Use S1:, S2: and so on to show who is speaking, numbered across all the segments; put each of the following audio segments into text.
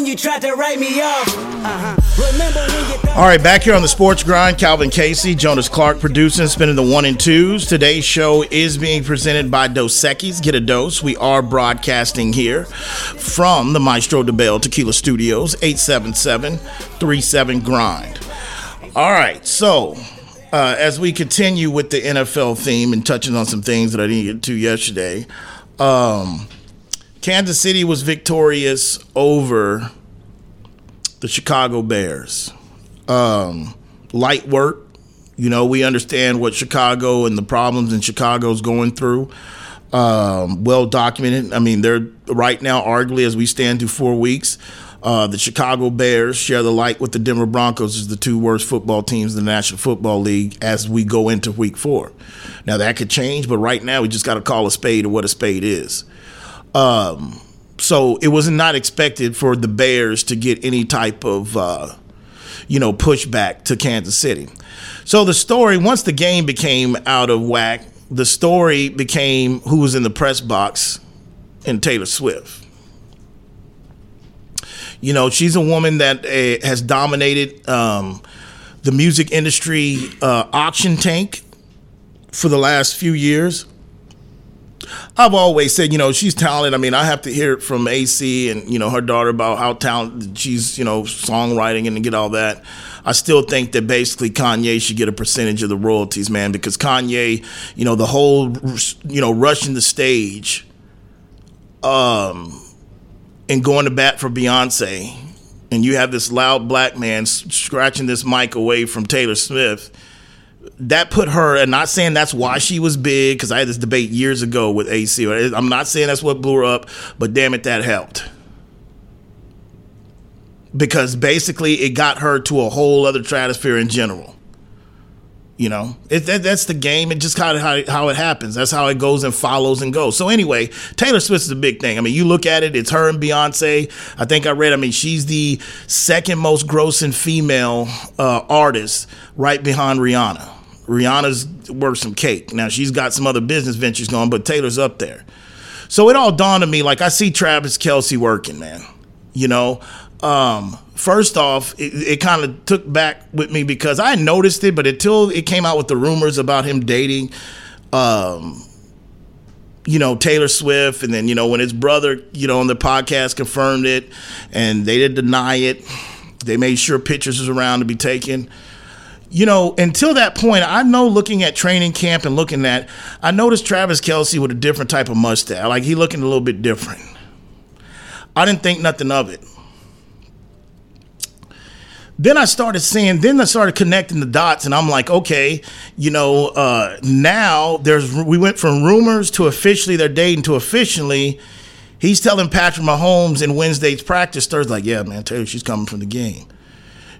S1: when you tried to write me off. Uh-huh.
S2: All right, back here on the Sports Grind, Calvin Casey, Jonas Clark producing, spinning the one and twos. Today's show is being presented by Dos Equis. Get a dose. We are broadcasting here from the Maestro Dobel Tequila Studios, 877-37 Grind. All right, so uh, as we continue with the NFL theme and touching on some things that I didn't get to yesterday, um, Kansas City was victorious over the Chicago Bears. Um, light work. You know, we understand what Chicago and the problems in Chicago's going through. Um, well documented. I mean, they're right now, arguably, as we stand through four weeks, uh, the Chicago Bears share the light with the Denver Broncos as the two worst football teams in the National Football League as we go into week four. Now, that could change, but right now, we just got to call a spade what a spade is. Um, so it was not expected for the Bears to get any type of, uh, you know, pushback to Kansas City. So the story, once the game became out of whack, the story became who was in the press box and Taylor Swift. You know, she's a woman that uh, has dominated um, the music industry uh, auction tank for the last few years. I've always said, you know, she's talented. I mean, I have to hear it from AC and, you know, her daughter about how talented she's, you know, songwriting and get all that. I still think that basically Kanye should get a percentage of the royalties, man, because Kanye, you know, the whole, you know, rushing the stage um, and going to bat for Beyonce, and you have this loud black man scratching this mic away from Taylor Swift that put her, and not saying that's why she was big, because I had this debate years ago with AC. I'm not saying that's what blew her up, but damn it, that helped. Because basically, it got her to a whole other stratosphere in general. You know, it, that, that's the game. It just kind of how, how it happens. That's how it goes and follows and goes. So anyway, Taylor Swift is a big thing. I mean, you look at it; it's her and Beyonce. I think I read. I mean, she's the second most grossing female uh, artist, right behind Rihanna. Rihanna's worth some cake. Now she's got some other business ventures going, but Taylor's up there. So it all dawned on me like I see Travis Kelce working, man. You know, um, first off, it, it kind of took back with me because I noticed it, but until it came out with the rumors about him dating, um, you know, Taylor Swift, and then you know when his brother, you know, on the podcast confirmed it, and they didn't deny it. They made sure pictures was around to be taken you know, until that point, I know looking at training camp and looking at, I noticed Travis Kelce with a different type of mustache. Like he looking a little bit different. I didn't think nothing of it. Then I started seeing, then I started connecting the dots, and I'm like, okay, you know, uh, now there's, we went from rumors to officially they're dating to officially. He's telling Patrick Mahomes in Wednesday's practice, Thursday, like, yeah, man, you she's coming from the game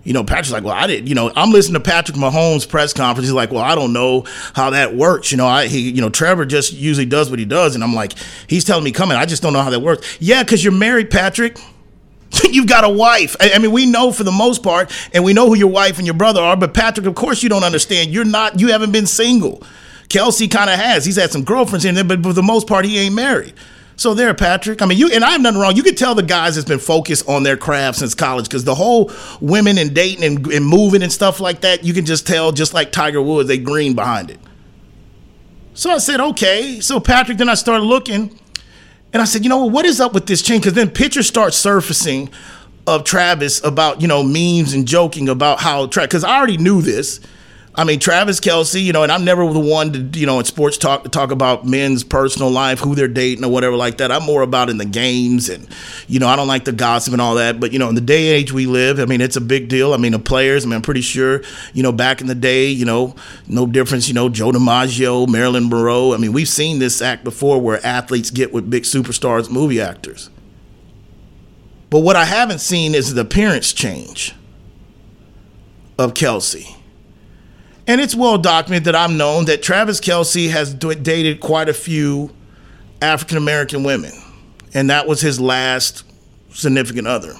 S2: you know, Patrick's like, well, I didn't, you know, I'm listening to Patrick Mahomes' press conference. He's like, well, I don't know how that works. You know, I, he, you know, Trevor just usually does what he does. And I'm like, he's telling me coming. I just don't know how that works. Yeah, because you're married, Patrick. You've got a wife. I, mean, we know for the most part, and we know who your wife and your brother are. But Patrick, of course, you don't understand. You're not. You haven't been single. Kelce kind of has. He's had some girlfriends in there, but for the most part, he ain't married. So there, Patrick. I mean, you and I have nothing wrong. You could tell the guys that's been focused on their craft since college because the whole women and dating and, and moving and stuff like that, you can just tell, just like Tiger Woods, they green behind it. So I said, okay. So Patrick, then I started looking, and I said, you know what? Is up with this chain? Because then pictures start surfacing of Travis about you know memes and joking about how Travis. Because I already knew this. I mean, Travis Kelce, you know, and I'm never the one to, you know, in sports talk to talk about men's personal life, who they're dating or whatever like that. I'm more about in the games and, you know, I don't like the gossip and all that. But, you know, in the day and age we live, I mean, it's a big deal. I mean, the players, I mean, I'm pretty sure, you know, back in the day, you know, no difference, you know, Joe DiMaggio, Marilyn Monroe. I mean, we've seen this act before where athletes get with big superstars, movie actors. But what I haven't seen is the appearance change of Kelce. And it's well documented that I'm known that Travis Kelce has dated quite a few African American women, and that was his last significant other.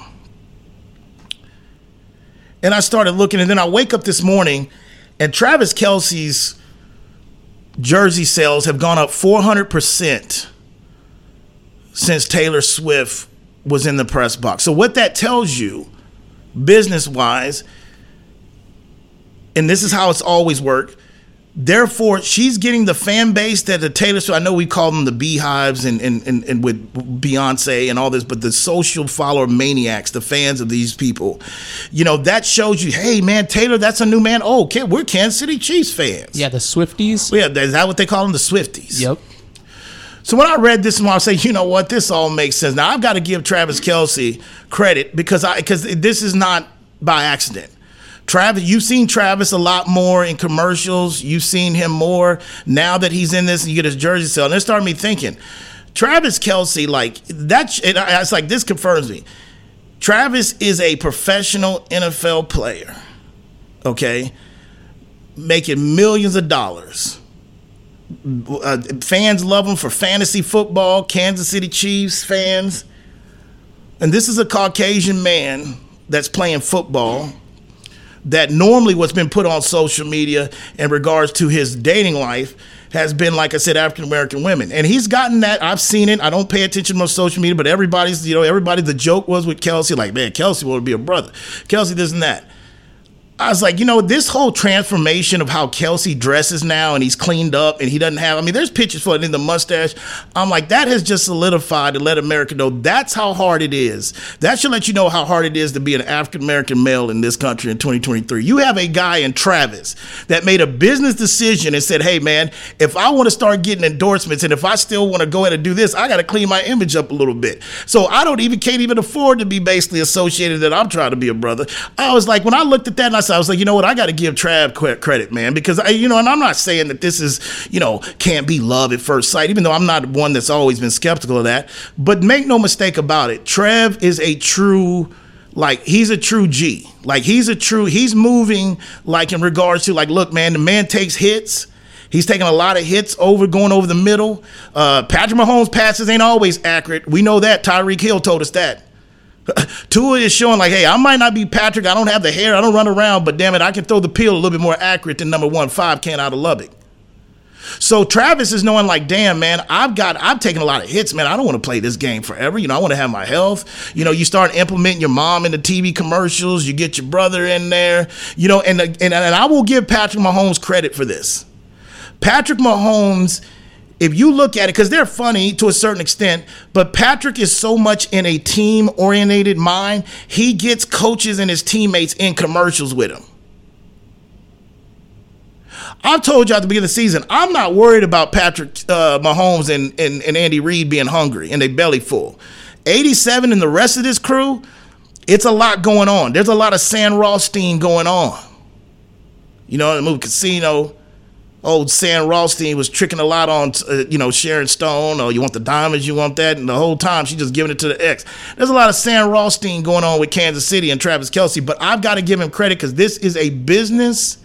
S2: And I started looking, and then I wake up this morning, and Travis Kelce's jersey sales have gone up 400% since Taylor Swift was in the press box. So what that tells you, business wise, and this is how it's always worked. Therefore, she's getting the fan base that the Taylor Swift. I know we call them the beehives and, and, and, and with Beyonce and all this, but the social follower maniacs, the fans of these people, you know, that shows you, hey man, Taylor, that's a new man. Oh, okay, we're Kansas City Chiefs fans.
S3: Yeah, the Swifties.
S2: Yeah, is that what they call them? The Swifties.
S3: Yep.
S2: So when I read this, I say, you know what, this all makes sense. Now I've got to give Travis Kelce credit because I because this is not by accident. Travis, you've seen Travis a lot more in commercials. You've seen him more now that he's in this and you get his jersey sale. And it started me thinking, Travis Kelce, like that's it, it's like this confirms me. Travis is a professional NFL player, okay, making millions of dollars. Uh, fans love him for fantasy football, Kansas City Chiefs fans. And this is a Caucasian man that's playing football that normally what's been put on social media in regards to his dating life has been, like I said, African American women. And he's gotten that. I've seen it. I don't pay attention to social media, but everybody's, you know, everybody, the joke was with Kelce, like, man, Kelce want to be a brother. Kelce, this and that. I was like, you know, this whole transformation of how Kelce dresses now and he's cleaned up and he doesn't have, I mean, there's pictures for it in the mustache. I'm like, that has just solidified to let America know that's how hard it is. That should let you know how hard it is to be an African American male in this country in 2023. You have a guy in Travis that made a business decision and said, hey, man, if I want to start getting endorsements and if I still want to go ahead and do this, I got to clean my image up a little bit. So I don't even, can't even afford to be basically associated that I'm trying to be a brother. I was like, when I looked at that and I said, I was like, you know what? I got to give Trav credit, man, because I, you know, and I'm not saying that this is, you know, can't be love at first sight, even though I'm not one that's always been skeptical of that. But make no mistake about it, Trev is a true like he's a true G. Like he's a true he's moving like in regards to like look man, the man takes hits. He's taking a lot of hits over going over the middle. Uh, Patrick Mahomes passes ain't always accurate. We know that. Tyreek Hill told us that. Tua is showing like, hey, I might not be Patrick. I don't have the hair. I don't run around, but damn it, I can throw the peel a little bit more accurate than number one five can out of Lubbock. So Travis is knowing like, damn, man, I've got, I've taken a lot of hits, man. I don't want to play this game forever. You know, I want to have my health. You know, you start implementing your mom in the TV commercials. You get your brother in there. You know, and and and I will give Patrick Mahomes credit for this. Patrick Mahomes if you look at it, because they're funny to a certain extent, but Patrick is so much in a team orientated mind, he gets coaches and his teammates in commercials with him. I've told you at the beginning of the season, I'm not worried about Patrick uh, Mahomes and, and, and Andy Reid being hungry and they belly full. 87 and the rest of this crew, it's a lot going on. There's a lot of Sam Rothstein going on. You know, the movie Casino, old Sam Rothstein was tricking a lot on, uh, you know, Sharon Stone. or you want the diamonds, you want that, and the whole time she's just giving it to the ex. There's a lot of Sam Rothstein going on with Kansas City and Travis Kelce, but I've got to give him credit because this is a business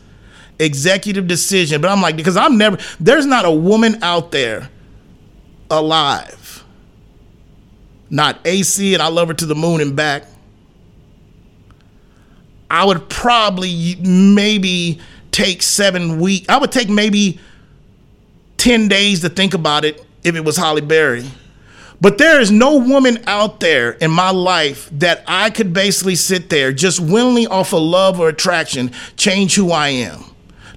S2: executive decision. But I'm like, because I'm never, there's not a woman out there alive, not AC, and I love her to the moon and back. I would probably maybe take seven weeks. I would take maybe 10 days to think about it if it was Halle Berry. But there is no woman out there in my life that I could basically sit there just willingly off of love or attraction change who I am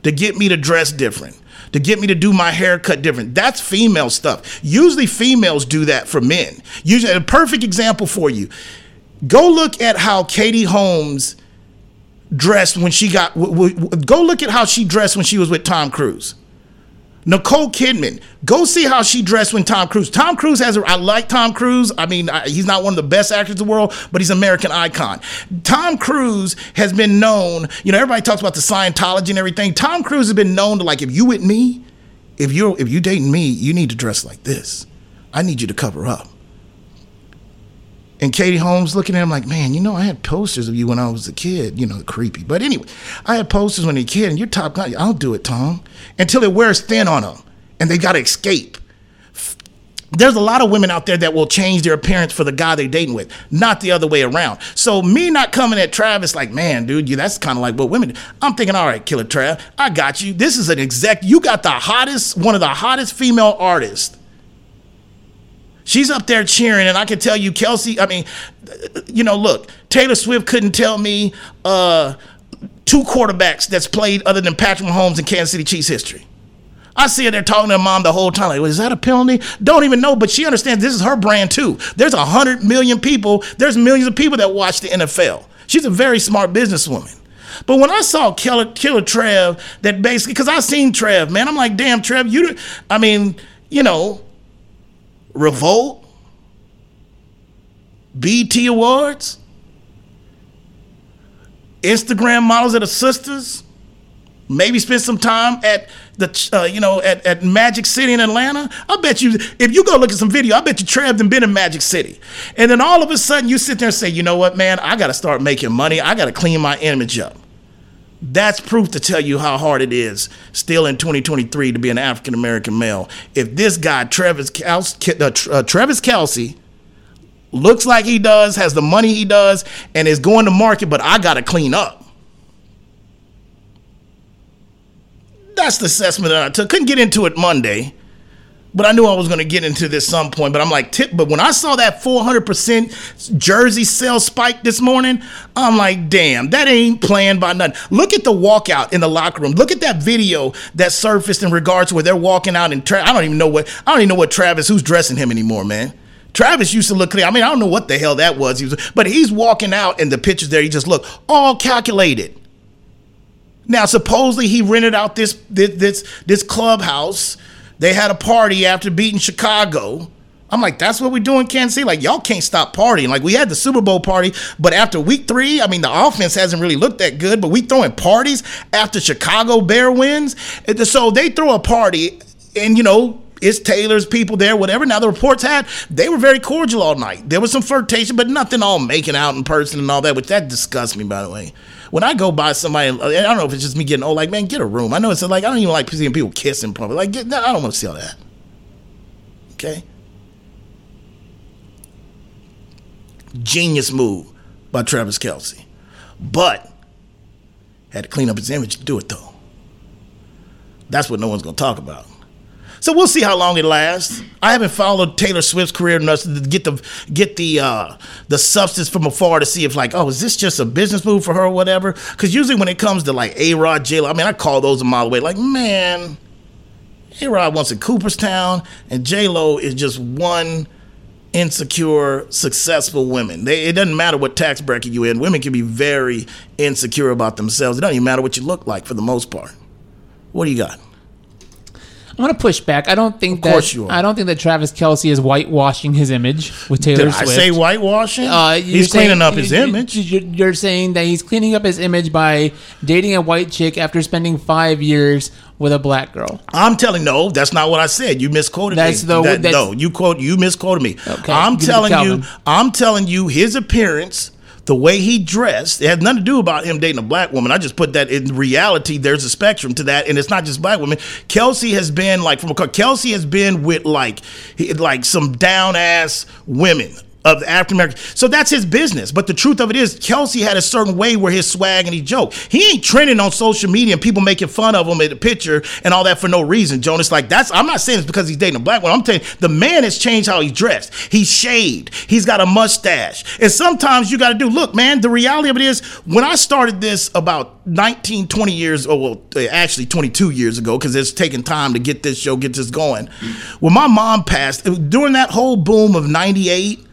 S2: to get me to dress different to get me to do my haircut different. That's female stuff. Usually females do that for men. Usually a perfect example for you. Go look at how Katie Holmes dressed when she got. W- w- go look at how she dressed when she was with Tom Cruise. Nicole Kidman, go see how she dressed when Tom Cruise. Tom Cruise has. A, I like Tom Cruise. I mean, I, he's not one of the best actors in the world, but he's an American icon. Tom Cruise has been known. You know, everybody talks about the Scientology and everything. Tom Cruise has been known to like, if you with me, if you're if you dating me, you need to dress like this. I need you to cover up. And Katie Holmes looking at him like, man, you know, I had posters of you when I was a kid, you know, creepy. But anyway, I had posters when a kid, and you're top guy. I'll do it, Tom. Until it wears thin on them, and they got to escape. There's a lot of women out there that will change their appearance for the guy they're dating with, not the other way around. So me not coming at Travis like, man, dude, you that's kind of like what women do. I'm thinking, all right, Killer Trav, I got you. This is an exec. You got the hottest, one of the hottest female artists She's up there cheering, and I can tell you, Kelce. I mean, you know, look, Taylor Swift couldn't tell me uh, two quarterbacks that's played other than Patrick Mahomes in Kansas City Chiefs history. I see her there talking to her mom the whole time. Like, well, is that a penalty? Don't even know, but she understands this is her brand too. There's a hundred million people. There's millions of people that watch the NFL. She's a very smart businesswoman. But when I saw Killer, Killer Trev, that basically, because I seen Trev, man, I'm like, damn, Trev, you, I mean, you know, Revolt, BT Awards, Instagram models that are sisters, maybe spend some time at the uh, you know at, at Magic City in Atlanta. I bet you if you go look at some video, I bet you Trev done been in Magic City. And then all of a sudden you sit there and say, you know what, man, I gotta start making money. I gotta clean my image up. That's proof to tell you how hard it is still in 2023 to be an African American male. If this guy, Travis, Kelce, uh, uh, Travis Kelce, looks like he does, has the money he does, and is going to market, but I got to clean up. That's the assessment that I took. Couldn't get into it Monday but I knew I was going to get into this some point. But I'm like, tip. But when I saw that 400% jersey sale spike this morning, I'm like, damn, that ain't planned by nothing. Look at the walkout in the locker room. Look at that video that surfaced in regards to where they're walking out and Tra- I don't even know what I don't even know what Travis who's dressing him anymore, man. Travis used to look clear. I mean, I don't know what the hell that was. He was, but he's walking out in the pictures there. He just looked all calculated. Now, supposedly he rented out this this this, this clubhouse they had a party after beating Chicago. I'm like, that's what we do in Kansas City. Like, y'all can't stop partying. Like, we had the Super Bowl party, but after week three, I mean, the offense hasn't really looked that good, but we throwing parties after Chicago Bear wins. So they throw a party, and, you know, it's Taylor's people there, whatever. Now, the reports had, they were very cordial all night. There was some flirtation, but nothing all making out in person and all that, which that disgusts me, by the way when I go by somebody, I don't know if it's just me getting old. Like, man, get a room. I know it's like I don't even like seeing people kiss in public. Like, get, I don't want to see all that. Okay. Genius move by Travis Kelce, but had to clean up his image to do it though. That's what no one's gonna talk about. So we'll see how long it lasts. I haven't followed Taylor Swift's career enough to get the get the uh, the substance from afar to see if like, oh, is this just a business move for her or whatever? Because usually when it comes to like A Rod, J Lo, I mean, I call those a mile away. Like, man, A Rod wants in Cooperstown, and J Lo is just one insecure, successful women. They, it doesn't matter what tax bracket you in. Women can be very insecure about themselves. It doesn't even matter what you look like for the most part. What do you got?
S3: I'm gonna push back. I don't think
S2: Of course
S3: that
S2: you are.
S3: I don't think that Travis Kelce is whitewashing his image with Taylor
S2: Did I
S3: Swift.
S2: say whitewashing?
S3: Uh,
S2: He's
S3: saying-
S2: cleaning up his
S3: you-
S2: image.
S3: you- You're saying that he's cleaning up his image by dating a white chick after spending five years with a black girl.
S2: I'm telling no, that's not what I said. You misquoted
S3: That's
S2: me.
S3: the-
S2: That-
S3: that's-
S2: no, you quote you misquoted me.
S3: Okay,
S2: I'm telling you, I'm telling you his appearance, the way he dressed, it has nothing to do about him dating a black woman. I just put that in reality. There's a spectrum to that, and it's not just black women. Kelce has been like from a Kelce has been with like like some down ass women of the African American. So that's his business. But the truth of it is, Kelce had a certain way where his swag and he joke. He ain't trending on social media and people making fun of him in the picture and all that for no reason. Jonas, like that's I'm not saying it's because he's dating a black one. I'm saying the man has changed how he's dressed. He's shaved. He's got a mustache. And sometimes you got to do. Look, man. The reality of it is, when I started this about 19, 20 years, or well, uh, actually 22 years ago, because it's taken time to get this show, get this going. When my mom passed, during that whole boom of '98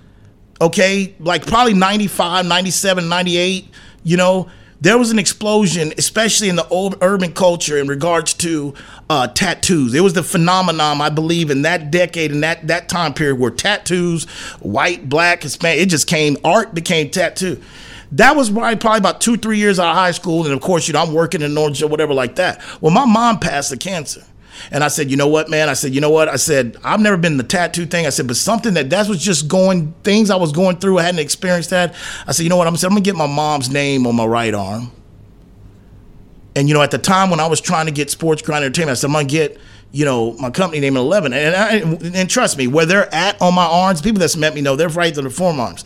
S2: okay? Like probably 95 97 98 you know? There was an explosion especially in the old urban culture in regards to uh, tattoos. It was the phenomenon i believe in that decade and that that time period where tattoos white black hispanic it just came art became tattoo. That was right, probably about two three years out of high school and of course you know i'm working in orange or whatever like that. Well my mom passed the cancer and I said, you know what, man? I said, you know what? I said, I've never been in the tattoo thing. I said, but something that that was just going things I was going through. I hadn't experienced that. I said, you know what? I'm, I'm gonna get my mom's name on my right arm. And you know, at the time when I was trying to get Sports Grind Entertainment, I said, I'm gonna get you know my company name at 11. And I, and trust me, where they're at on my arms, people that's met me know they're right to the forearms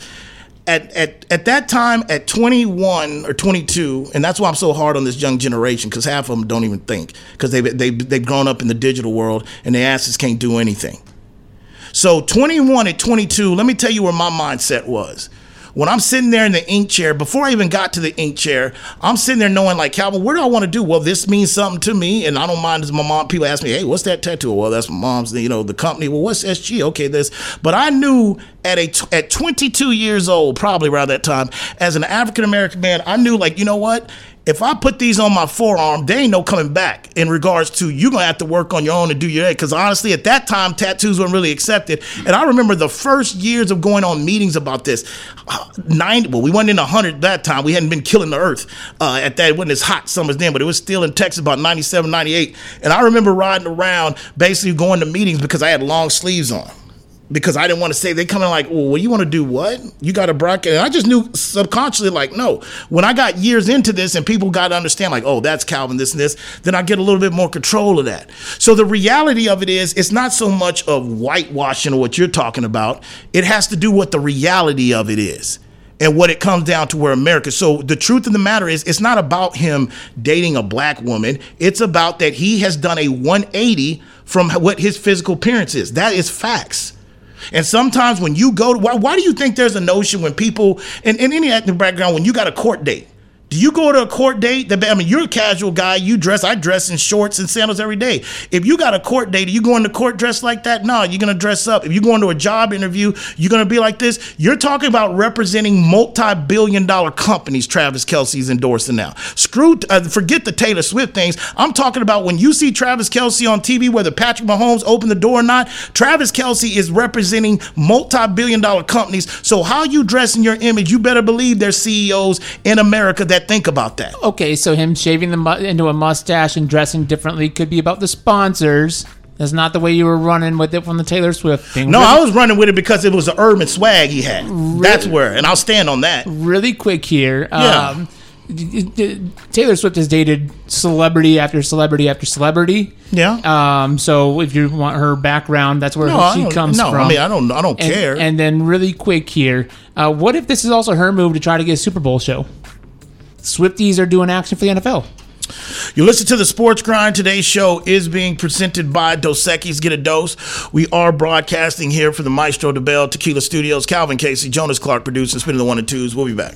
S2: at, at, at that time, at 21 or 22, and that's why I'm so hard on this young generation, because half of them don't even think, because they've, they, they've grown up in the digital world and their asses can't do anything. So 21 at 22, let me tell you where my mindset was. When I'm sitting there in the ink chair, before I even got to the ink chair, I'm sitting there knowing like, Calvin, what do I want to do? Well, this means something to me, and I don't mind as my mom. People ask me, hey, what's that tattoo? Well, that's my mom's. You know, the company. Well, what's SG? Okay, this. But I knew at a at 22 years old, probably around that time, as an African American man, I knew like, you know what? if I put these on my forearm, they ain't no coming back in regards to you're gonna have to work on your own and do your head. Because honestly, at that time, tattoos weren't really accepted. And I remember the first years of going on meetings about this. 90, well, we went in 100 that time. We hadn't been killing the earth uh, at that. It wasn't as hot summers then, but it was still in Texas about 97, 98. And I remember riding around basically going to meetings because I had long sleeves on because I didn't want to say they come in like, well, you want to do what? You got a bracket. And I just knew subconsciously, like, no. When I got years into this and people got to understand, like, oh, that's Calvin, this and this, then I get a little bit more control of that. So the reality of it is, it's not so much of whitewashing or what you're talking about. It has to do with the reality of it is and what it comes down to where America. So the truth of the matter is, it's not about him dating a black woman. It's about that he has done a 180 from what his physical appearance is. That is facts. And sometimes when you go to, why, why do you think there's a notion when people, in, in any acting background, when you got a court date, do you go to a court date? I mean, you're a casual guy. You dress. I dress in shorts and sandals every day. If you got a court date, are you going to court dressed like that? No, you're gonna dress up. If you're going to a job interview, you're gonna be like this. You're talking about representing multi-billion-dollar companies. Travis Kelce's endorsing now. Screw. Uh, forget the Taylor Swift things. I'm talking about when you see Travis Kelce on TV, whether Patrick Mahomes opened the door or not. Travis Kelce is representing multi-billion-dollar companies. So how you dress in your image, you better believe there's CEOs in America that think about that.
S3: Okay, so him shaving the mu- into a mustache and dressing differently could be about the sponsors. That's not the way you were running with it from the Taylor Swift thing.
S2: No, really, I was running with it because it was an urban swag he had. Really, That's where, and I'll stand on that.
S3: Really quick here. Yeah. Um, Taylor Swift has dated celebrity after celebrity after celebrity.
S2: Yeah.
S3: Um. So if you want her background, that's where no, she comes
S2: no,
S3: from.
S2: No, I mean I don't. I don't
S3: and,
S2: care.
S3: And then really quick here, uh, what if this is also her move to try to get a Super Bowl show? Swifties are doing action for the NFL.
S2: You listen to the Sports Grind. Today's show is being presented by Dos Equis Get a Dose. We are broadcasting here for the Maestro Dobel Tequila Studios. Calvin Casey, Jonas Clark producing, spinning the one and twos. We'll be back.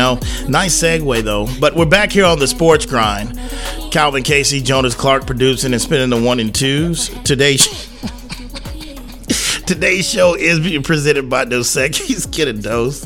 S2: Know, nice segue though. But we're back here on the sports grind. Calvin Casey, Jonas Clark producing and spinning the one and twos. Today, Today's show is being presented by Dos Equis Kid and Dose.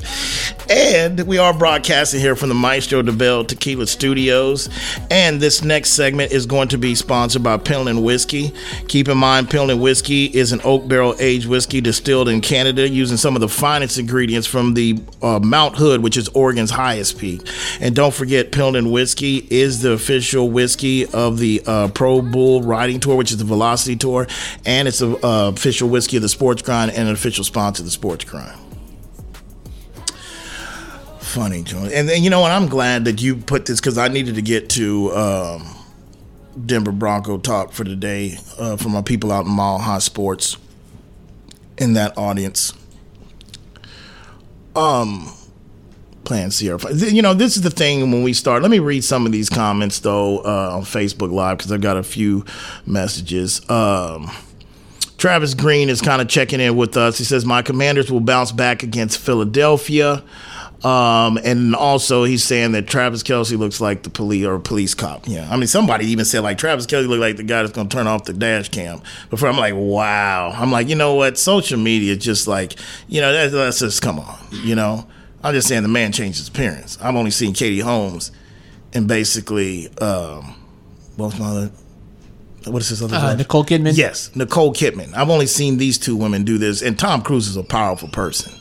S2: And we are broadcasting here from the Maestro Dobel Tequila Studios. And this next segment is going to be sponsored by Pendleton Whiskey. Keep in mind, Pendleton Whiskey is an oak barrel aged whiskey distilled in Canada using some of the finest ingredients from the uh, Mount Hood, which is Oregon's highest peak. And don't forget, Pendleton Whiskey is the official whiskey of the uh, Pro Bull Riding Tour, which is the Velocity Tour. And it's the uh, official whiskey of the Sports Grind and an official sponsor of the Sports Grind funny, John. And, and you know what? I'm glad that you put this because I needed to get to um, Denver Bronco talk for today uh, from our people out in Mile High Sports in that audience. Um, playing Sierra. You know, this is the thing when we start. Let me read some of these comments though uh, on Facebook Live because I've got a few messages. Um, Travis Green is kind of checking in with us. He says, My commanders will bounce back against Philadelphia. Um, and also he's saying that Travis Kelce looks like the police or a police cop. Yeah. I mean, somebody even said like Travis Kelce looked like the guy that's going to turn off the dash cam. Before I'm like, wow. I'm like, you know what? Social media just like, you know, that's, that's just come on. You know, I'm just saying the man changed his appearance. I've only seen Katie Holmes and basically, um, what's my other? What is this other?
S3: Uh, Nicole Kidman.
S2: Yes, Nicole Kidman. I've only seen these two women do this, and Tom Cruise is a powerful person.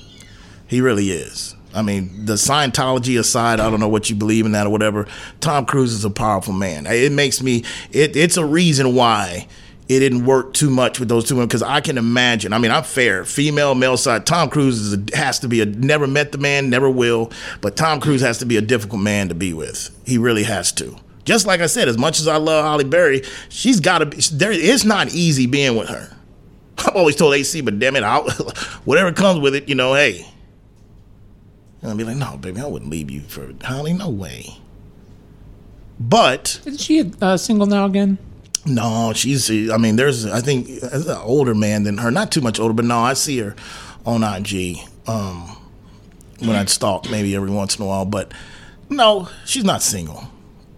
S2: He really is. I mean, the Scientology aside, I don't know what you believe in that or whatever. Tom Cruise is a powerful man. It makes me. It, it's a reason why it didn't work too much with those two women because I can imagine. I mean, I'm fair, female, male side. Tom Cruise is a, has to be a never met the man, never will, but Tom Cruise has to be a difficult man to be with. He really has to. Just like I said, as much as I love Halle Berry, she's got to be. There, it's not easy being with her. I've always told AC, but damn it, I'll, whatever comes with it, you know, hey, and I'd be like, no, baby, I wouldn't leave you for Halle. No way. But
S3: Isn't she uh, single now again?
S2: no, she's. I mean, there's. I think there's an older man than her. Not too much older, but no, I see her on IG um, when I'd stalk maybe every once in a while. But no, she's not single.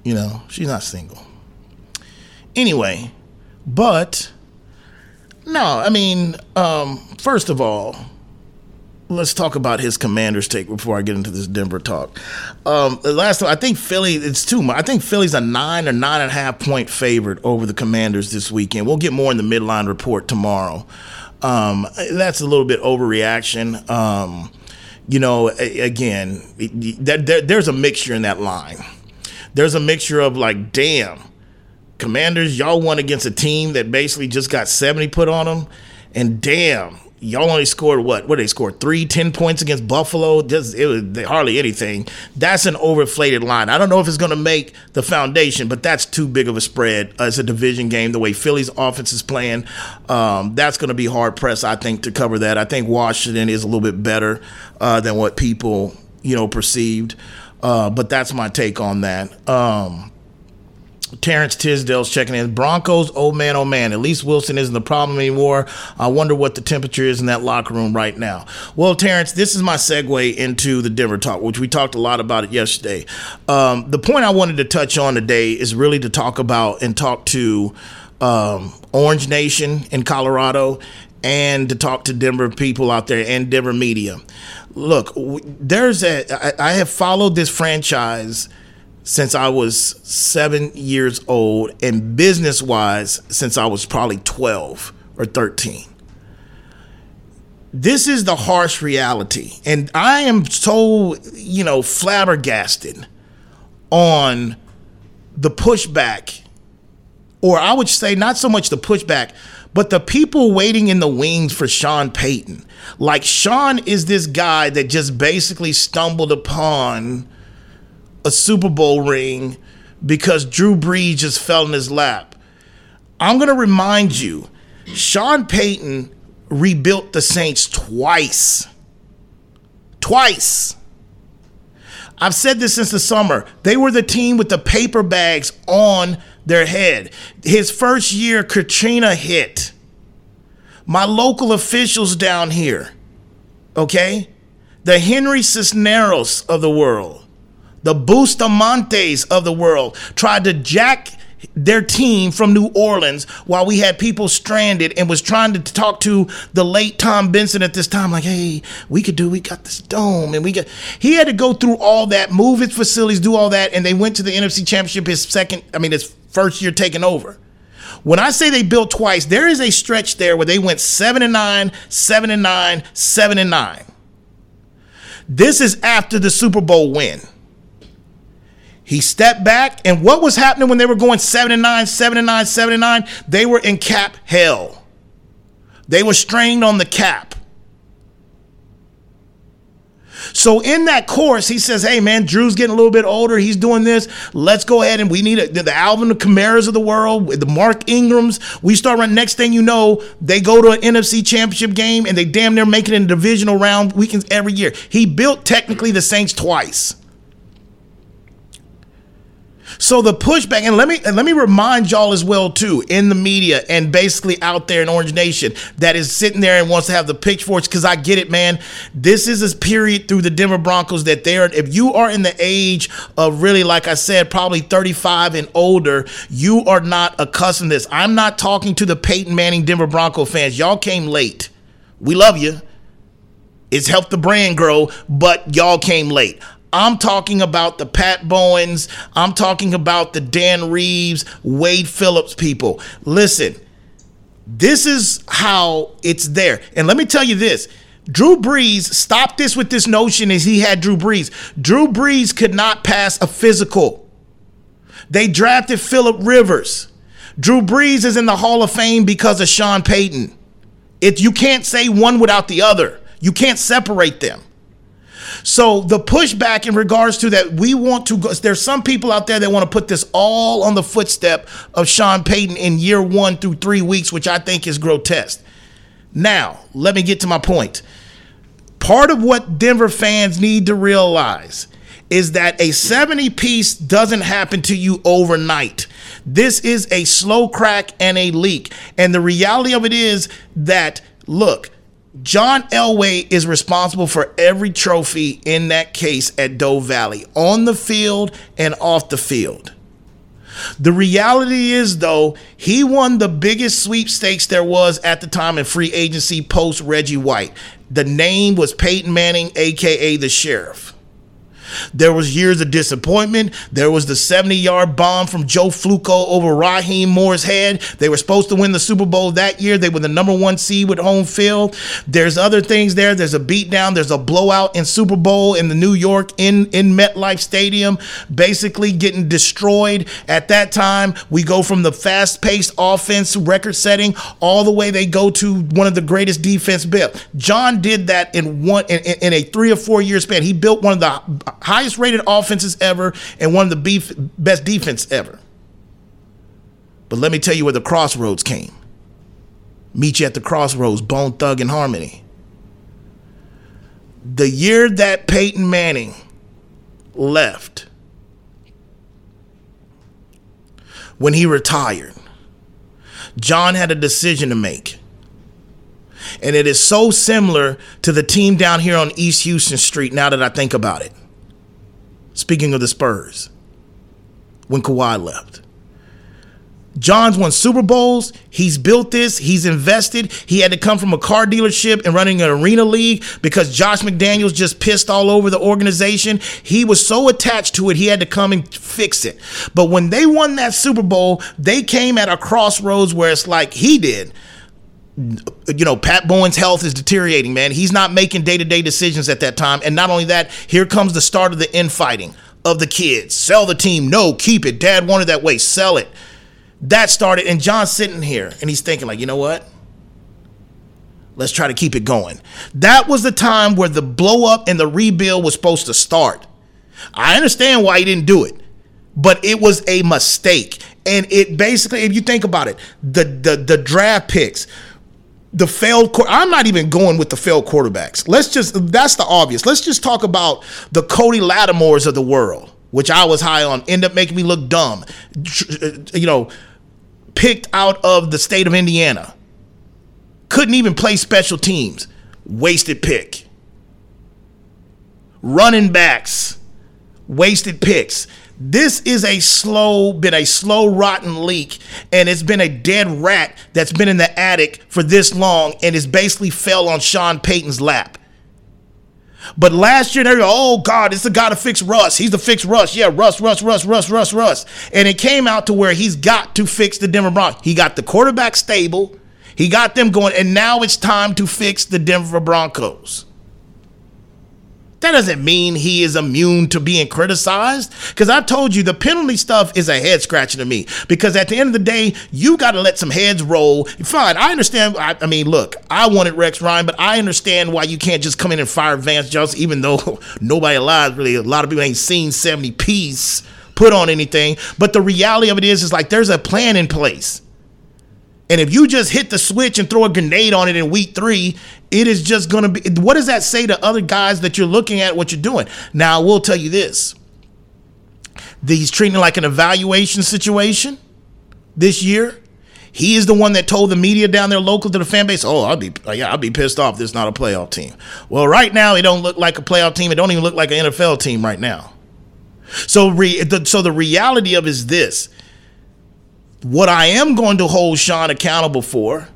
S2: You know, she's not single. Anyway, but no, I mean, um, first of all, let's talk about his commander's take before I get into this Denver talk. Um, last time, I think Philly, it's too much. I think Philly's a nine or nine and a half point favorite over the commanders this weekend. We'll get more in the midline report tomorrow. Um, that's a little bit overreaction. Um, you know, again, there's a mixture in that line. There's a mixture of like, damn, commanders, y'all won against a team that basically just got 70 put on them. And damn, y'all only scored what? What they scored three, ten points against Buffalo. Just it was hardly anything. That's an overflated line. I don't know if it's going to make the foundation, but that's too big of a spread. Uh, it's a division game. The way Philly's offense is playing, um, that's going to be hard pressed. I think to cover that. I think Washington is a little bit better uh, than what people you know perceived. Uh, but that's my take on that. Um, Terrence Tisdale's checking in. Broncos, oh man, oh man. At least Wilson isn't the problem anymore. I wonder what the temperature is in that locker room right now. Well, Terrence, this is my segue into the Denver talk, which we talked a lot about it yesterday. Um, the point I wanted to touch on today is really to talk about and talk to um, Orange Nation in Colorado and to talk to Denver people out there and Denver media. Look, there's a. I, I have followed this franchise since I was seven years old, and business wise, since I was probably 12 or 13. This is the harsh reality. And I am so, you know, flabbergasted on the pushback, or I would say not so much the pushback, but the people waiting in the wings for Sean Payton. Like, Sean is this guy that just basically stumbled upon a Super Bowl ring because Drew Brees just fell in his lap. I'm going to remind you Sean Payton rebuilt the Saints twice. Twice. I've said this since the summer. They were the team with the paper bags on their head. His first year, Katrina hit. My local officials down here, okay? The Henry Cisneros of the world the Bustamantes of the world tried to jack their team from New Orleans while we had people stranded and was trying to talk to the late Tom Benson at this time, like, hey, we could do, we got this dome and we got, he had to go through all that, move his facilities, do all that, and they went to the NFC Championship his second, I mean, his first year taking over. When I say they built twice, there is a stretch there where they went seven and nine, seven and nine, seven and nine. This is after the Super Bowl win. He stepped back, and what was happening when they were going seven and nine, seven and nine, seven and nine? They were in cap hell. They were strained on the cap. So in that course, he says, "Hey man, Drew's getting a little bit older. He's doing this. Let's go ahead and we need a, the Alvin the of the world, the Mark Ingrams. We start running. Next thing you know, they go to an NFC Championship game and they damn near make it in a divisional round weekends every year. He built technically the Saints twice. So the pushback, and let me and let me remind y'all as well too, in the media and basically out there in Orange Nation that is sitting there and wants to have the pitchforks, because I get it, man. This is a period through the Denver Broncos that they're if you are in the age of really, like I said, probably 35 and older, you are not accustomed to this. I'm not talking to the Peyton Manning Denver Bronco fans. Y'all came late. We love you. It's helped the brand grow, but y'all came late. I'm talking about the Pat Bowlen. I'm talking about the Dan Reeves, Wade Phillips people. Listen, this is how it's there. And let me tell you this. Drew Brees stopped this with this notion as he had Drew Brees. Drew Brees could not pass a physical. They drafted Philip Rivers. Drew Brees is in the Hall of Fame because of Sean Payton. It, you can't say one without the other. You can't separate them. So the pushback in regards to that, we want to go. There's some people out there that want to put this all on the footstep of Sean Payton in year one through three weeks, which I think is grotesque. Now, let me get to my point. Part of what Denver fans need to realize is that a 70 piece doesn't happen to you overnight. This is a slow crack and a leak. And the reality of it is that, look, John Elway is responsible for every trophy in that case at Dove Valley, on the field and off the field. The reality is, though, he won the biggest sweepstakes there was at the time in free agency post Reggie White. The name was Peyton Manning, aka the Sheriff. There was years of disappointment. There was the 70-yard bomb from Joe Flacco over Rahim Moore's head. They were supposed to win the Super Bowl that year. They were the number one seed with home field. There's other things there. There's a beatdown. There's a blowout in Super Bowl in the New York in in MetLife Stadium, basically getting destroyed. At that time, we go from the fast-paced offense record setting all the way they go to one of the greatest defense built. John did that in one in, in a three or four year span. He built one of the highest rated offenses ever and one of the beef, best defense ever. But let me tell you where the crossroads came. Meet you at the crossroads, Bone Thugs-n-Harmony. The year that Peyton Manning left, when he retired, John had a decision to make. And it is so similar to the team down here on East Houston Street now that I think about it. Speaking of the Spurs, when Kawhi left. John's won Super Bowls. He's built this. He's invested. He had to come from a car dealership and running an arena league because Josh McDaniels just pissed all over the organization. He was so attached to it, he had to come and fix it. But when they won that Super Bowl, they came at a crossroads where it's like he did you know, Pat Bowlen's health is deteriorating, man. He's not making day to day decisions at that time. And not only that, here comes the start of the infighting of the kids. Sell the team. No, keep it. Dad wanted that way. Sell it. That started. And John's sitting here and he's thinking, like, you know what? Let's try to keep it going. That was the time where the blow up and the rebuild was supposed to start. I understand why he didn't do it, but it was a mistake. And it basically, if you think about it, the the the draft picks the failed I'm not even going with the failed quarterbacks. Let's just that's the obvious. Let's just talk about the Cody Latimers of the world, which I was high on, end up making me look dumb. Uh, you know, picked out of the state of Indiana. Couldn't even play special teams. Wasted pick. Running backs. Wasted picks. This is a slow, been a slow, rotten leak, and it's been a dead rat that's been in the attic for this long, and it's basically fell on Sean Payton's lap. But last year, they were, oh God, it's the guy to fix Russ. He's the fix Russ. Yeah, Russ, Russ, Russ, Russ, Russ, Russ. And it came out to where he's got to fix the Denver Broncos. He got the quarterback stable. He got them going, and now it's time to fix the Denver Broncos. That doesn't mean he is immune to being criticized. Because I told you the penalty stuff is a head scratcher to me. Because at the end of the day, you got to let some heads roll. Fine, I understand. I, I, mean, look, I wanted Rex Ryan, but I understand why you can't just come in and fire Vance Joseph, even though nobody alive really, a lot of people ain't seen 70 piece put on anything. But the reality of it is, is like there's a plan in place. And if you just hit the switch and throw a grenade on it in week three, it is just going to be. What does that say to other guys that you're looking at what you're doing? Now, I will tell you this he's treating like an evaluation situation this year. He is the one that told the media down there local to the fan base, "Oh, I'll be yeah, I'll be pissed off. This is not a playoff team." Well, right now it don't look like a playoff team. It don't even look like an NFL team right now. So, re, the, so the reality of is this: what I am going to hold Sean accountable for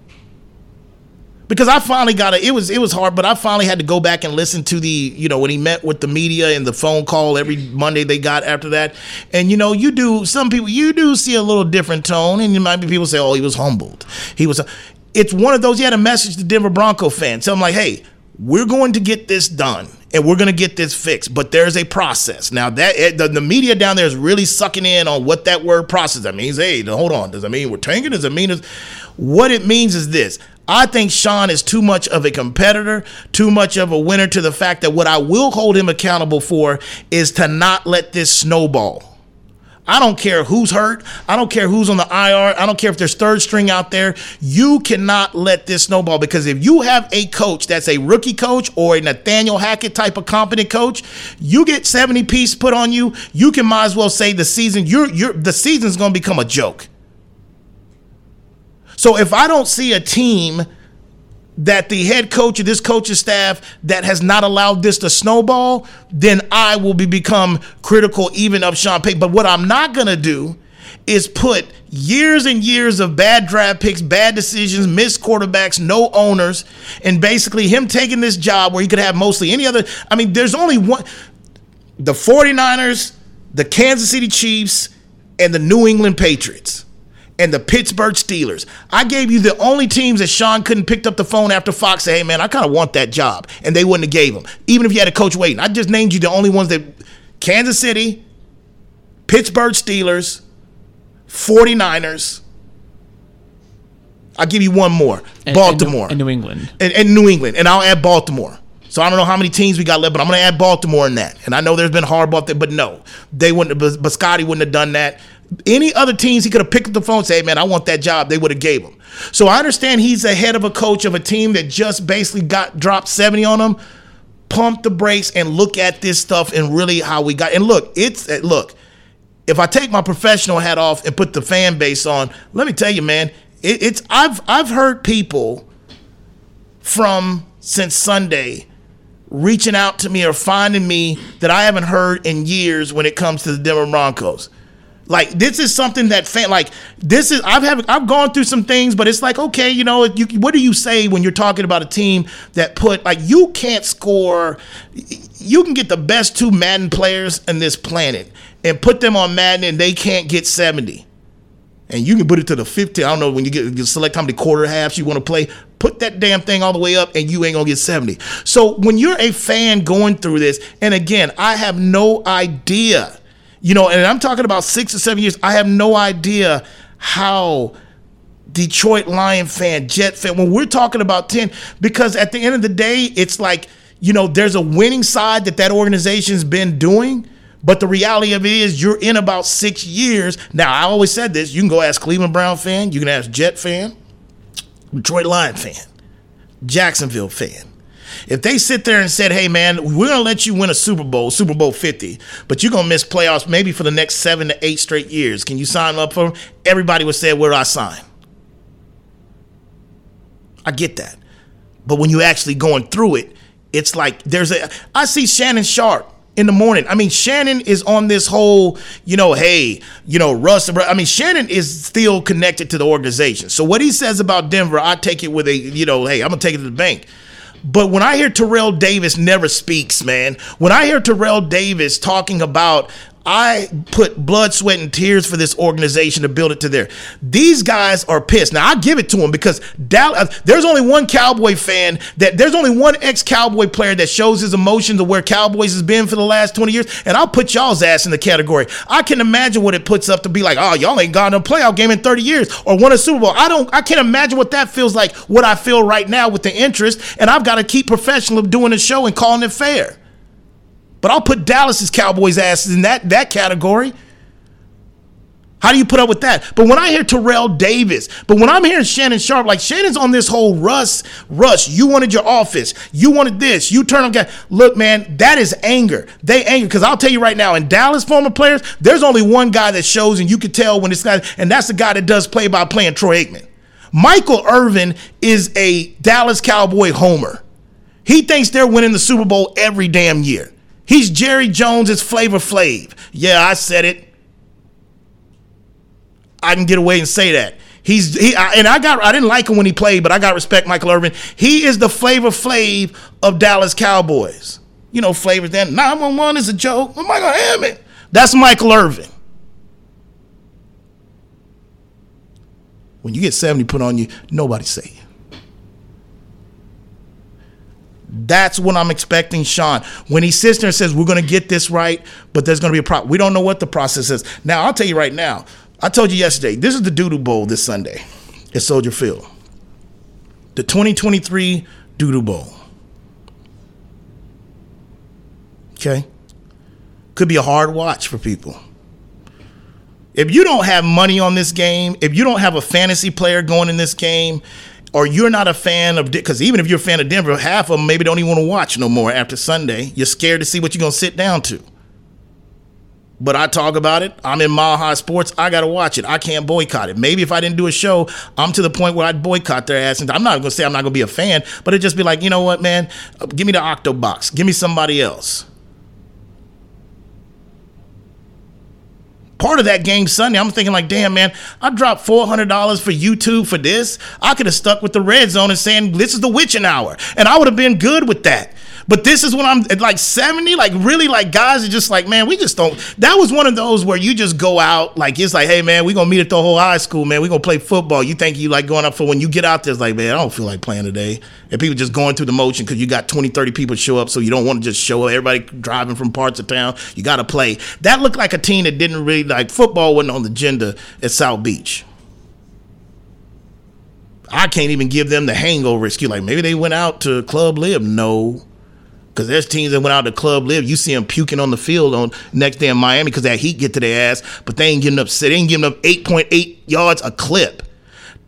S2: because I finally got it. It was it was hard, but I finally had to go back and listen to the you know when he met with the media and the phone call every Monday they got after that. And you know you do some people you do see a little different tone, and you might be people say oh he was humbled. He was. It's one of those. He had a message to Denver Bronco fans. Tell them like, hey, we're going to get this done and we're going to get this fixed but there's a process now that eh, the, the media down there is really sucking in on what that word process that means hey hold on does it mean we're tanking does it mean what it means is this I think Sean is too much of a competitor, too much of a winner to the fact that what I will hold him accountable for is to not let this snowball. I don't care who's hurt. I don't care who's on the IR. I don't care if there's third string out there. You cannot let this snowball because if you have a coach that's a rookie coach or a Nathaniel Hackett type of competent coach, you get 70 piece put on you, you can might as well say the season you're you're the season's going to become a joke. So if I don't see a team that the head coach of this coaching staff that has not allowed this to snowball, then I will be become critical even of Sean Payton. But what I'm not gonna do is put years and years of bad draft picks, bad decisions, missed quarterbacks, no owners, and basically him taking this job where he could have mostly any other. I mean, there's only one the 49ers, the Kansas City Chiefs, and the New England Patriots and the Pittsburgh Steelers. I gave you the only teams that Sean couldn't pick up the phone after Fox say, hey man, I kind of want that job. And they wouldn't have gave him. Even if you had a coach waiting. I just named you the only ones that Kansas City, Pittsburgh Steelers, 49ers. I'll give you one more.
S3: And,
S2: Baltimore.
S3: And New, and New England.
S2: And, and New England. And I'll add Baltimore. So I don't know how many teams we got left, but I'm going to add Baltimore in that. And I know there's been Harbaugh there, but no, they wouldn't. Bisciotti wouldn't have done that. Any other teams, he could have picked up the phone and say, hey, man, I want that job. They would have gave him. So I understand he's the head of a coach of a team that just basically got dropped 70 on him. Pump the brakes and look at this stuff and really how we got. And look, it's eh, look. If I take my professional hat off and put the fan base on, let me tell you, man, it, it's I've I've heard people from since Sunday reaching out to me or finding me that I haven't heard in years when it comes to the Denver Broncos. Like this is something that fan like this is I've have I've gone through some things, but it's like okay, you know, you, what do you say when you're talking about a team that put like you can't score? You can get the best two Madden players in this planet and put them on Madden, and they can't get seventy. And you can put it to the 50. I don't know when you get you select how many quarter halves you want to play. Put that damn thing all the way up, and you ain't gonna get 70. So when you're a fan going through this, and again, I have no idea you know, and I'm talking about six or seven years. I have no idea how Detroit Lion fan, Jet fan, when we're talking about 10, because at the end of the day, it's like, you know, there's a winning side that that organization's been doing. But the reality of it is, you're in about six years. Now, I always said this you can go ask Cleveland Brown fan, you can ask Jet fan, Detroit Lion fan, Jacksonville fan. If they sit there and said, "Hey, man, we're gonna let you win a Super Bowl, Super Bowl 50, but you're gonna miss playoffs maybe for the next seven to eight straight years. Can you sign up for them?" Everybody would say, "Where do I sign?" I get that, but when you're actually going through it, it's like there's a. I see Shannon Sharpe in the morning. I mean, Shannon is on this whole, you know, hey, you know, Russ. I mean, Shannon is still connected to the organization. So what he says about Denver, I take it with a, you know, hey, I'm gonna take it to the bank. But when I hear Terrell Davis never speaks, man, when I hear Terrell Davis talking about I put blood, sweat, and tears for this organization to build it to there. These guys are pissed. Now I give it to them because Dallas. Uh, there's only one Cowboy fan that there's only one ex-Cowboy player that shows his emotions of where Cowboys has been for the last 20 years, and I'll put y'all's ass in the category. I can imagine what it puts up to be like. Oh, y'all ain't gone to a playoff game in 30 years or won a Super Bowl. I don't. I can't imagine what that feels like. What I feel right now with the interest, and I've got to keep professional of doing the show and calling it fair. But I'll put Dallas's Cowboys asses in that that category. How do you put up with that? But when I hear Terrell Davis, but when I'm hearing Shannon Sharpe, like Shannon's on this whole Russ, Russ, you wanted your office, you wanted this, you turn on guy. Look, man, that is anger. They anger because I'll tell you right now, in Dallas former players, there's only one guy that shows, and you can tell when it's guy, and that's the guy that does play by playing Troy Aikman. Michael Irvin is a Dallas Cowboy homer. He thinks they're winning the Super Bowl every damn year. He's Jerry Jones's Flavor Flav. Yeah, I said it. I can get away and say that. He's he and I got I didn't like him when he played, but I got respect Michael Irvin. He is the Flavor Flav of Dallas Cowboys. You know, flavors then 911 is a joke. Oh Michael Hammond. That's Michael Irvin. When you get 70 put on you, nobody say you. That's what I'm expecting, Sean. When he sits there and says, We're going to get this right, but there's going to be a problem. We don't know what the process is. Now, I'll tell you right now. I told you yesterday, this is the Doodle Bowl this Sunday at Soldier Field. The 2023 Doodle Bowl. Okay? Could be a hard watch for people. If you don't have money on this game, if you don't have a fantasy player going in this game, or you're not a fan of because even if you're a fan of Denver, half of them maybe don't even want to watch no more after Sunday. You're scared to see what you're gonna sit down to. But I talk about it. I'm in Mile High Sports. I gotta watch it. I can't boycott it. Maybe if I didn't do a show, I'm to the point where I'd boycott their ass. And I'm not gonna say I'm not gonna be a fan, but it'd just be like, you know what, man? Give me the Octobox. Give me somebody else. Part of that game Sunday, I'm thinking like, damn man, I dropped four hundred dollars for YouTube for this. I could have stuck with the red zone and saying this is the witching hour, and I would have been good with that. But this is when I'm at like 70, like really like guys are just like, man, we just don't. That was one of those where you just go out, like it's like, hey man, we gonna meet at the whole high school, man. We gonna play football. You think you like going up for when you get out there, it's like, man, I don't feel like playing today. And people just going through the motion because you got 20, 30 people show up, so you don't want to just show up. Everybody driving from parts of town. You gotta play. That looked like a team that didn't really like football wasn't on the agenda at South Beach. I can't even give them the hangover excuse. Like maybe they went out to Club LIV. No, because there's teams that went out to Club LIV. You see them puking on the field on next day in Miami because that heat get to their ass, but they ain't getting up. They ain't giving up 8.8 yards a clip.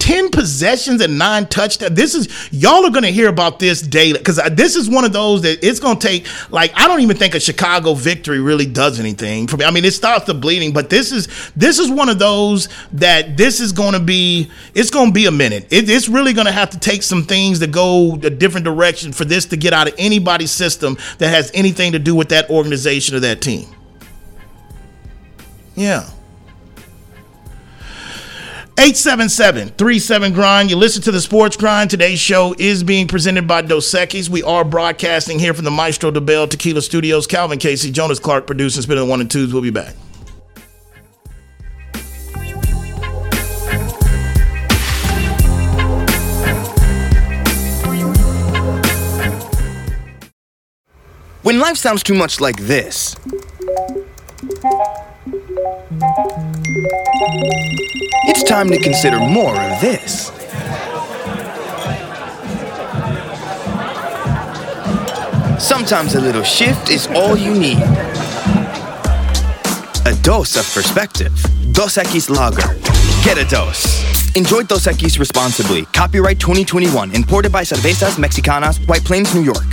S2: 10 possessions and nine touchdowns. This is y'all are going to hear about this daily because this is one of those that it's going to take. Like I don't even think a Chicago victory really does anything for me. I mean, it stops the bleeding, but this is this is one of those that this is going to be. It's going to be a minute. It, it's really going to have to take some things to go a different direction for this to get out of anybody's system that has anything to do with that organization or that team. Yeah. 877 Grind. You listen to the Sports Grind. Today's show is being presented by Dos Equis. We are broadcasting here from the Maestro Dobel Tequila Studios. Calvin Casey, Jonas Clark producing, spinning one and twos. We'll be back.
S4: When life sounds too much like this, it's time to consider more of this. Sometimes a little shift is all you need. A dose of perspective. Dos Equis Lager. Get a dose. Enjoy Dos Equis responsibly. Copyright 2021. Imported by Cervezas Mexicanas, White Plains, New York.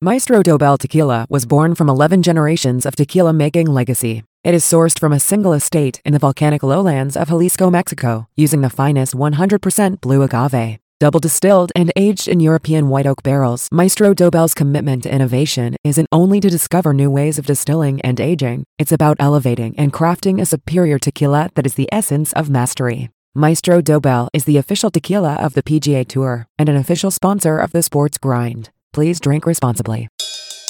S5: Maestro Dobel Tequila was born from 11 generations of tequila making legacy. It is sourced from a single estate in the volcanic lowlands of Jalisco, Mexico, using the finest 100% blue agave. Double distilled and aged in European white oak barrels, Maestro Dobel's commitment to innovation isn't only to discover new ways of distilling and aging, it's about elevating and crafting a superior tequila that is the essence of mastery. Maestro Dobel is the official tequila of the PGA Tour and an official sponsor of the sports grind. Please drink responsibly.